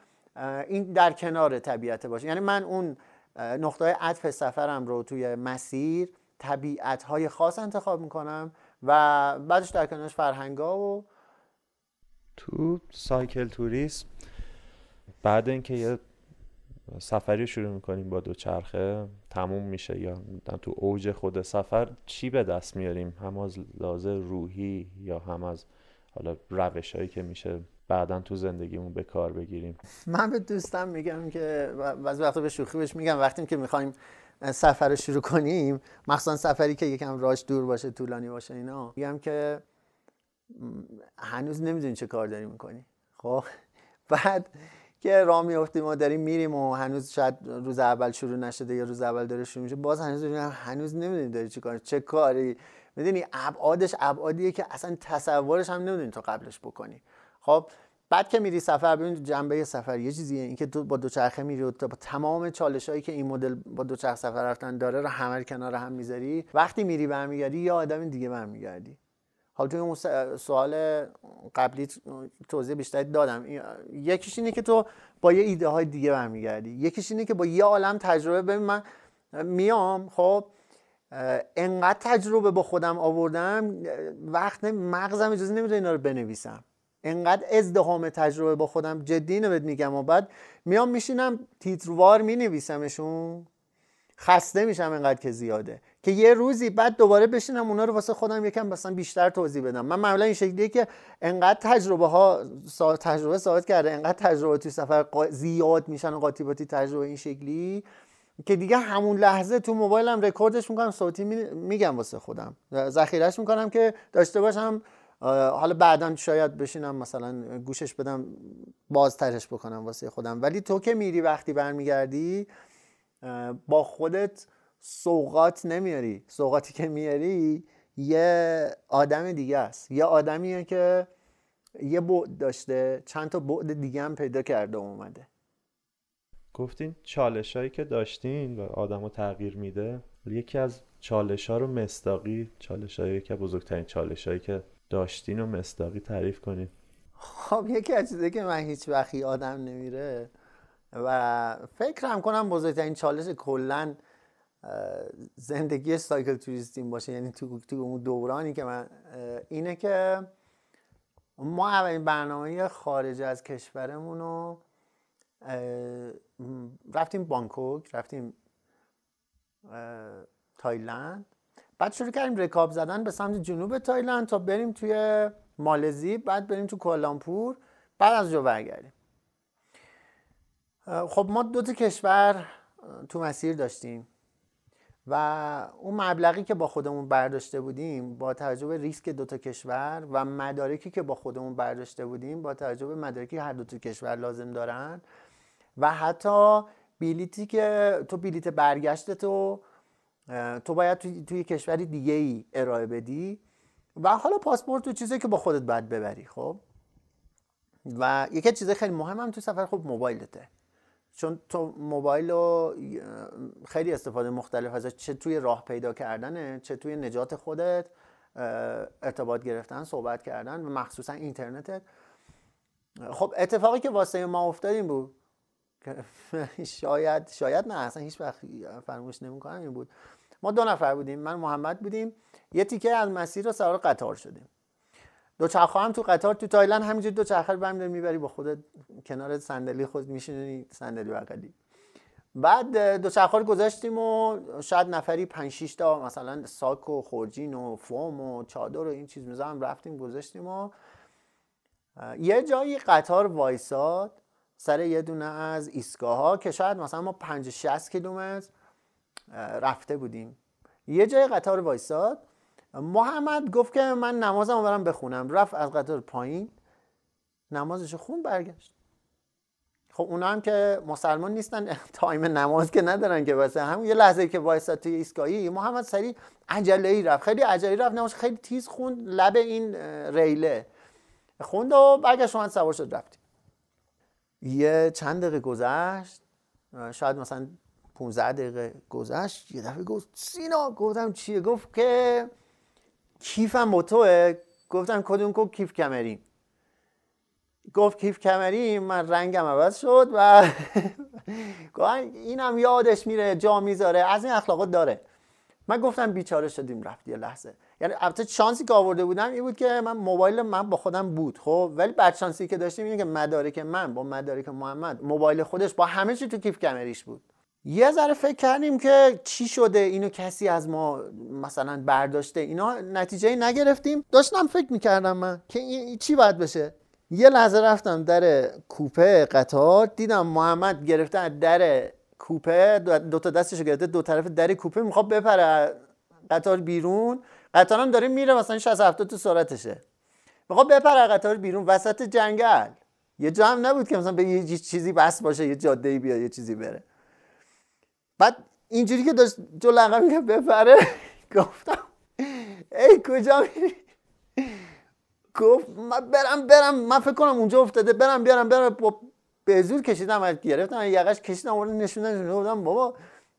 این در کنار طبیعت باشه. یعنی من اون نقطه عطف سفرم رو توی مسیر طبیعت های خاص انتخاب می‌کنم و بعدش در کنارش فرهنگا و تو سایکل توریسم بعد اینکه یه سفری شروع می‌کنیم با دوچرخه تموم میشه یا تو اوج خود سفر چی به دست میاریم؟ هم از لازه روحی یا هم از حالا روش هایی که میشه بعدا تو زندگیمون به کار بگیریم؟ من به دوستم میگم که بعضی وقتا به شوخی بهش میگم وقتی که می‌خوایم سفر رو شروع کنیم مخصوصا سفری که یکم راش دور باشه طولانی باشه اینا. میگم که هنوز نمی‌دونی چه کار داری می‌کنی. خب بعد که راه میافتیم ما داریم میریم و هنوز شاید روز اول شروع نشده یا روز اول داره شروع میشه باز هنوز هنوز نمی‌دونی داری چه کار چه کاری. می‌دونی ابعادش ابعادیه که اصلا تصورش هم نمی‌دونی تو قبلش بکنی. خب بعد که میری سفر ببین جنبه سفر یه چیزیه اینکه تو با دوچرخه میری و با تمام چالش هایی که این مدل با دوچرخه سفر رفتن داره رو همه کنار هم می‌ذاری. وقتی میری برمیگردی یا آدم دیگه برمیگردی. حالا توی اون سوال قبلی توضیح بیشتری دادم. یکیش اینه که تو با یه ایده های دیگه برمیگردی. یکیش اینه که با یه عالم تجربه ببین من میام خب انقدر تجربه با خودم آوردم وقت مغزم اجازه نمیده اینا رو بنویسم. انقدر ازدهام تجربه با خودم جدی اینو میگم و بعد میام میشینم تیتروار مینویسمشون. خسته میشم انقدر که زیاده. که یه روزی بعد دوباره بشینم اونا رو واسه خودم یکم مثلا بیشتر توضیح بدم. من معمولا این شکلیه که انقدر تجربه ها تجربه ثابت کرده انقدر تجربه توی سفر زیاد میشن و قاطی تجربه این شکلی که دیگه همون لحظه تو موبایلم رکوردش می‌کنم صوتی میگم واسه خودم. ذخیرش می‌کنم که داشته باشم حالا بعدا شاید بشینم مثلا گوشش بدم بازترش بکنم واسه خودم. ولی تو که میری وقتی برمیگردی با خودت سوقات نمیاری. سوقاتی که میاری یه آدم دیگه است. یه آدمیه که یه بعد داشته چند تا بعد دیگه هم پیدا کرده و اومده. گفتین چالش هایی که داشتین و آدم رو تغییر میده یکی از چالش ها رو مستاقی چالش هایی که بزرگترین چالش هایی که داشتین و مستاقی تعریف کنین. خب یکی از چیزایی که من هیچ وقتی آدم نمیره و فکرم کنم بزرگترین چالش کلا زندگی سایکل توریستیم باشه یعنی تو, تو اون دورانی که من اینه که ما اولین برنامه خارج از کشورمون رو رفتیم بانکوک رفتیم تایلند. بعد شروع کردیم رکاب زدن به سمت جنوب تایلند تا بریم توی مالزی بعد بریم تو کوالالامپور بعد از اونجا برگردیم. خب ما دو تا کشور تو مسیر داشتیم. و اون مبلغی که با خودمون برداشته بودیم با توجه به ریسک دو تا کشور و مدارکی که با خودمون برداشته بودیم با توجه به مدارکی هر دو تا کشور لازم دارن و حتی بیلیتی که تو بیلیت برگشت تو تو باید توی, توی کشوری دیگه ای ارائه بدی و حالا پاسپورت تو چیزی که با خودت باید ببری خب؟ و یکی چیز خیلی مهم هم تو سفر خب موبایلته. چون تو موبایل رو خیلی استفاده مختلف ازش چه توی راه پیدا کردنه چه توی نجات خودت ارتباط گرفتن صحبت کردن و مخصوصا اینترنتت. خب اتفاقی که واسه ما افتاد این بود شاید شاید نه اصلا هیچ وقت فراموش نمی‌کنم این بود. ما دو نفر بودیم من محمد بودیم. یه تیکه از مسیر رو سوار قطار شدیم. دوچرخه هم تو قطار تو تایلند همینجور دوچرخه رو برمیداری می‌بری با خودت کنار صندلی خود میشینی صندلی بغلی. بعد دوچرخه رو گذاشتیم و شاید نفری 5 6 تا مثلا ساک و خورجین و فوم و چادر و این چیز میزام رفتیم گذاشتیم و یه جایی قطار وایساد سر یه دونه از ایستگاه ها که شاید مثلا ما 50 60 کیلومتر رفته بودیم. یه جای قطار وایساد محمد گفت که من نمازم برم بخونم. رفت از قطار پایین. نمازش خوند برگشت. خب اونا هم که مسلمان نیستن تایم نماز که ندارن که واسه همون یه لحظه که وایساد توی ایستگاهی محمد سریع عجله ای رفت. خیلی عجله رفت. نماز خیلی تیز خوند. لب این ریله خوند و برگشت اومد سوار شد رفتیم. یه چند دقیقه گذشت. شاید مثلا 15 دقیقه گذشت. یه دفعه گفت سینا گفتم چیه؟ گفت که کیفم با توه؟ گفتم کدوم کو کیف کمریم گفت کیف کمری من رنگم عوض شد و اینم یادش میره جا می‌ذاره از این اخلاقات داره. من گفتم بیچاره شدیم رفت یه لحظه. یعنی البته شانسی که آورده بودم این بود که من موبایل من با خودم بود خب؟ ولی بعد شانسی که داشتیم اینه که مدارک من با مدارک محمد موبایل خودش با همه چی تو کیف کمریش بود. یه ذره فکر کردیم که چی شده؟ اینو کسی از ما مثلا برداشته؟ اینا نتیجه نگرفتیم. داشتم فکر می‌کردم من که این چی باید بشه؟ یه لحظه رفتم در کوپه قطار دیدم محمد گرفته از در کوپه دو تا دستش گرفته دو طرف در کوپه می‌خواد بپره قطار بیرون. قطار هم داره میره مثلا 60 70 تو سرعتشه. می‌خواد بپره قطار بیرون وسط جنگل. یه جا هم نبود که مثلا به یه چیزی بس باشه یه جاده ای بیاد یه چیزی بره. بعد اینجوری که داشت جو لقم میگه بپره گفتم ای کجا میری؟ گفت من برم برم من فکر کنم اونجا افتاده برم بیارم برم با به زور کشیدم از گرفتم یقش کشیدم اون نشوندن گفتم بابا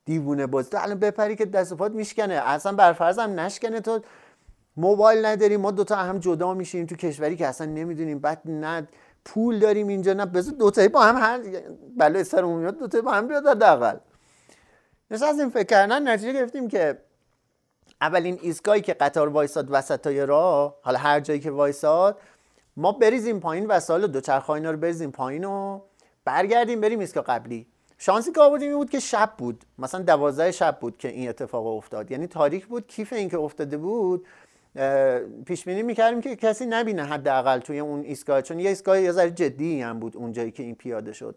دیوونه باز تو الان بپری که دست پات میشکنه. اصلا برفرضم نشکنه تو. موبایل نداریم ما دوتا هم جدا میشیم تو کشوری که اصلا نمی‌دونیم. بعد نه پول داریم اینجا نه بذار دوتایی با هم هر بلای سرمون میاد دوتایی با هم بیاد حداقل. این فکر کردن نتیجه گرفتیم که اولین ایستگاهی که قطار وایساد وسطای راه حالا هر جایی که وایساد ما بریزیم پایین وسایل دوچرخه اینا رو بریزیم پایین و برگردیم بریم ایستگاه قبلی. شانسی که آوردیم این بود که شب بود. مثلا دوازده شب بود که این اتفاق افتاد. یعنی تاریک بود کیف این که افتاده بود پیش بینی می‌کردیم که کسی نبینه حداقل توی اون ایستگاه. چون یه ایستگاه یه ذره جدی هم بود اونجایی که این پیاده شد.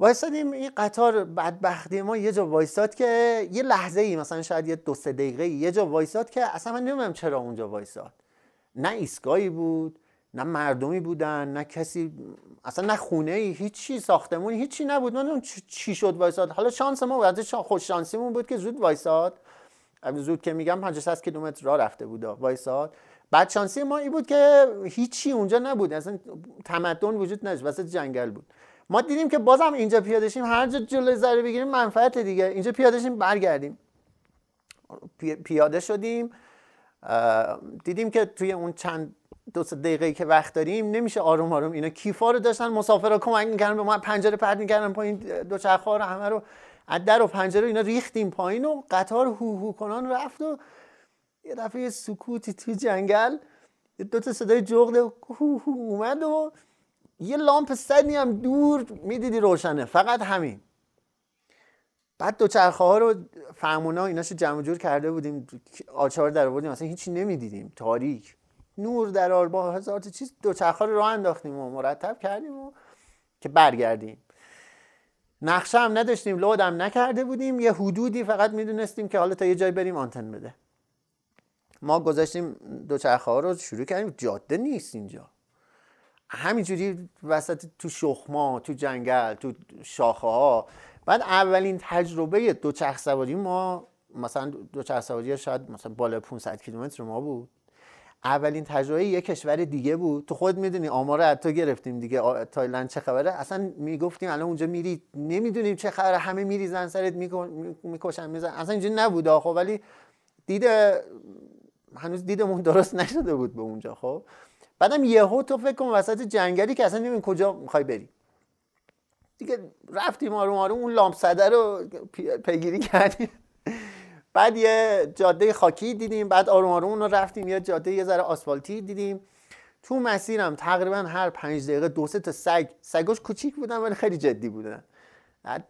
وایستادیم این قطار بدبختی ما یه جا وایستاد که یه لحظه ای مثلا شاید یه دو سه دقیقه یه جا وایستاد که اصلا من نمی‌دونم چرا اونجا وایستاد نه ایستگاهی بود نه مردمی بودن نه کسی اصلا نه خونه ای هیچی ساختمونی هیچی نبود. من چی شد وایساد. حالا شانس ما بود خوش شانسیمون بود که زود وایساد. زود که میگم 500 کیلومتر راه رفته بود وایساد. بعد شانسی ما این بود که هیچی اونجا نبود. اصلا تمدن وجود نداشت وسط جنگل بود. ما دیدیم که بازم اینجا پیاده شیم هر جا جلوی ذره بگیریم منفعت دیگه. اینجا پیاده شیم برگردیم. پیاده شدیم. دیدیم که توی اون چند دو سه دقیقه که وقت داریم نمیشه آروم آروم اینا کیفا رو داشتن مسافرا کمک می‌کردن به ما پنجره پرت می‌کردن پایین دو چرخ رو همه رو از در و پنجره اینا ریختیم پایین و قطار هو هو کنان رفت و یه دفعه سکوتی توی جنگل دو تا صدای جغد هو هو اومد و یه لامپ صدی هم دور می‌دیدی روشنه. فقط همین. بعد دو چرخه ها رو فهمونا ایناشو جمع جور کرده بودیم آچار در آوردیم اصلا هیچی نمی‌دیدیم. تاریک. نور در آر با هزار چیز دو چرخه رو راه انداختیم و مرتب کردیم و که برگردیم. نقشه هم نداشتیم لود هم نکرده بودیم. یه حدودی فقط می‌دونستیم که حالا تا یه جای بریم آنتن بده. ما گذاشتیم دو چرخه ها رو شروع کردیم. جاده نیست اینجا. همینجوری وسط تو شخما تو جنگل تو شاخه ها بعد اولین تجربه دوچرخ سواری ما مثلا دوچرخ سواری شاید مثلا بالا 500 کیلومتر ما بود. اولین تجربه یه کشور دیگه بود. تو خود می‌دونی آمار از تو گرفتیم دیگه. تایلند چه خبره؟ اصلا می‌گفتیم الان اونجا میری نمی‌دونیم چه خبره. همه میریزن سرت می‌کشن میزن اصلا اینجوری نبود خب ولی دیده هنوز دیدمون درست نشده بود به اونجا خب. بعدم یهو تو فکر کن وسط جنگلی که اصلا نمی‌دونی کجا می‌خوای بری. دیگه رفتیم آروم آروم اون لامپ صده رو پیگیری کردیم. بعد یه جاده خاکی دیدیم بعد آروم آروم رو رفتیم یه جاده یه ذره آسفالتی دیدیم. تو مسیرم تقریبا هر پنج دقیقه دو سه تا سگ سگاش کوچیک بودن ولی خیلی جدی بودن.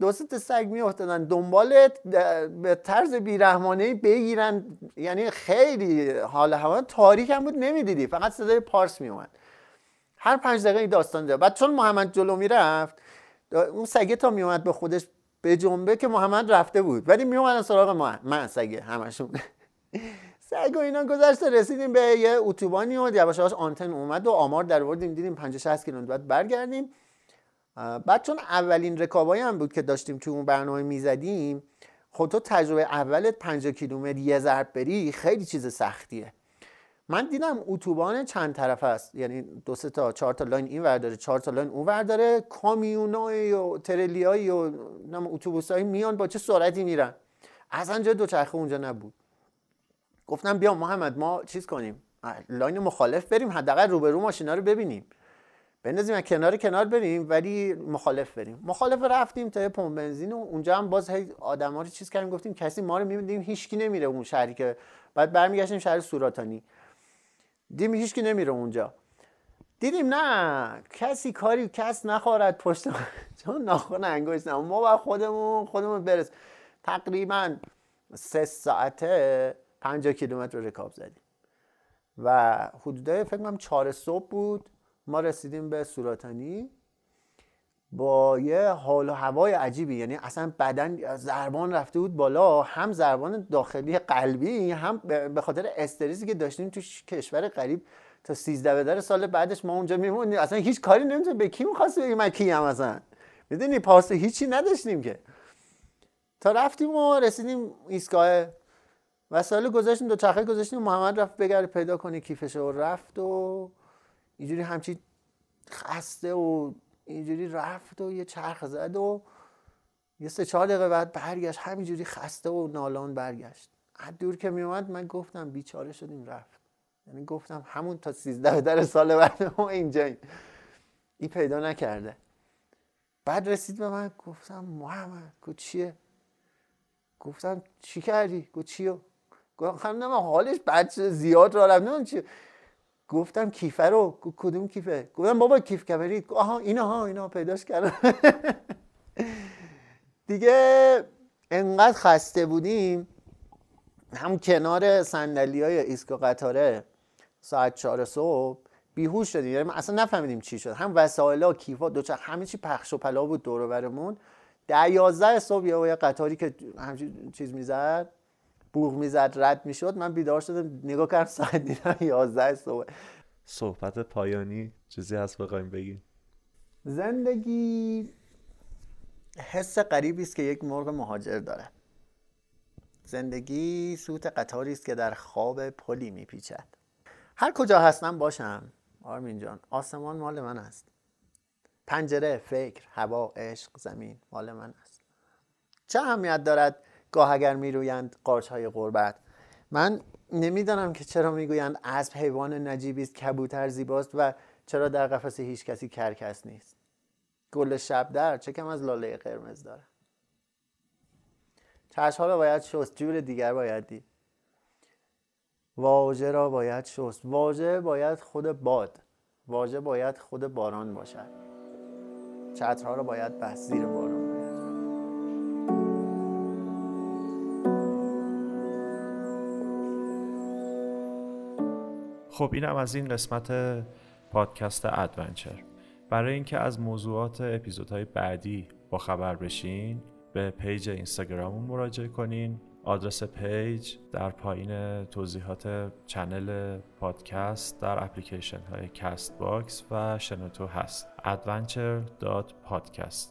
دو سه تا سگ میافتادن. دنبالت به طرز بیرحمانه بگیرن. یعنی خیلی حال هوا تاریک هم بود نمی‌دیدی. فقط صدای پارس میومد هر پنج دقیقه این داستان داره بعد چون محمد جلو می‌رفت اون سگه تا میومد به خودش به جنبه که محمد رفته بود. ولی میومدن سراغ ما من سگه همشون. سگ و اینا گذشته رسیدیم به یه اتوبانی و یواش آنتن اومد و آمار در آوردیم. دیدیم 50 60 کیلومتر بعد برگردیم. بعد چون اولین رکابایی هم بود که داشتیم تو اون برنامه می‌زدیم خب تو تجربه اولت 50 کیلومتر یه ضرب بری خیلی چیز سختیه. من دیدم اتوبان چند طرف است. یعنی دو سه تا چهار تا line این ور داره چهار تا line اون ور داره. کامیونای و تریلیای و اتوبوسایی میان با چه سرعتی میرن. اصلا جای دوچرخه اونجا نبود. گفتم بیا محمد ما چیز کنیم؟ line مخالف بریم حداقل روبرو ماشینا رو ببینیم. بندازیم کنار کنار بریم ولی مخالف بریم. مخالف رفتیم تا پمپ بنزین و اونجا هم باز هی آدما رو چیز کردیم گفتیم کسی ما رو می‌بینیم هیچکی نمیره اون شهری که بعد برمیگشتیم شهر سوراتانی. دیدیم هیچکی نمیره اونجا. دیدیم نه کسی کاری کس نخورد پشت چون ناخن انگشت ما با خودمون خودمون برس. تقریبا سه ساعته 50 کیلومتر رکاب زدیم. و حدوده فکر کنم چهار صبح بود. ما رسیدیم به سوراتانی با یه حال و هوای عجیبی. یعنی اصلا بدن زربان رفته بود بالا هم زربان داخلی قلبی هم به خاطر استرسی که داشتیم تو کشور قریب تا 13 بدر سال بعدش ما اونجا میمونیم اصلا هیچ کاری نمی‌تونه به کی می‌خواست بگی من کیم اصلا؟ می‌دونی پاس هیچی نداشتیم که. تا رفتیم و رسیدیم ایستگاه. وسایل گذاشتیم دو چرخه گذاشتیم محمد رفت بگرد پیدا کنه کیفش و رفت و اینجوری همچی خسته و اینجوری رفت و یه چرخ زد و یه سه چهار دقیقه بعد برگشت همینجوری خسته و نالان برگشت. از دور که میومد من گفتم بیچاره شدیم رفت. یعنی گفتم همون تا سیزده در سال بعد ما اینجاییم. این پیدا نکرده. بعد رسید به من گفتم محمد گو چیه؟ گفتم چی کردی؟ گو چیو؟ گفتم نه حالش بچه زیاد را رفت. چی گفتم کیفه رو کدوم کیفه؟ گفتم بابا کیف کبرید آها اینا ها اینا پیداش کردم دیگه انقدر خسته بودیم. هم کنار صندلی های ایستگاه قطاره ساعت چهار صبح بیهوش شدیم. یعنی اصلا نفهمیدیم چی شد. هم وسایل ها کیفا دوچرخه همه چی پخش و پلا بود دور برمون. در یازده صبح یه قطاری که همچین چیز می‌زد بوق می‌زد رد می‌شد من بیدار شدم نگاه کردم ساعت دیدم 11 صبح. صحبت پایانی چیزی هست بخوایم بگیم؟ زندگی حس غریبی است که یک مرغ مهاجر داره. زندگی سوت قطاری است که در خواب پلی میپیچد. هر کجا هستم باشم. آرمین جان آسمان مال من است. پنجره فکر هوا عشق زمین مال من است. چه اهمیت دارد؟ گاه اگر میرویند قارچ های قربت من نمی‌دانم که چرا می‌گویند اسب حیوان نجیبی است کبوتر زیباست و چرا در قفس هیچ کسی کرکس نیست. گل شب در چه کم از لاله قرمز داره چشم ها باید شست جور دیگر باید دید. واژه را باید شست. واژه باید خود باد. واژه باید خود باران باشد. چترها را باید بست زیر باران خب اینم از این قسمت پادکست adventure. برای اینکه از موضوعات اپیزودهای بعدی با خبر بشین به page اینستاگراممون مراجعه کنین. آدرس page در پایین توضیحات channel پادکست در اپلیکیشن های کست باکس و شنوتو هست. adventure.podcast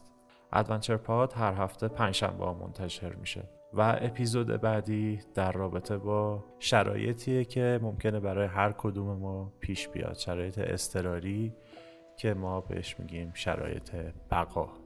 adventure pod هر هفته پنجشنبه منتشر میشه. و اپیزود بعدی در رابطه با شرایطیه که ممکنه برای هر کدوم ما پیش بیاد. شرایط اضطراری که ما بهش میگیم شرایط بقا.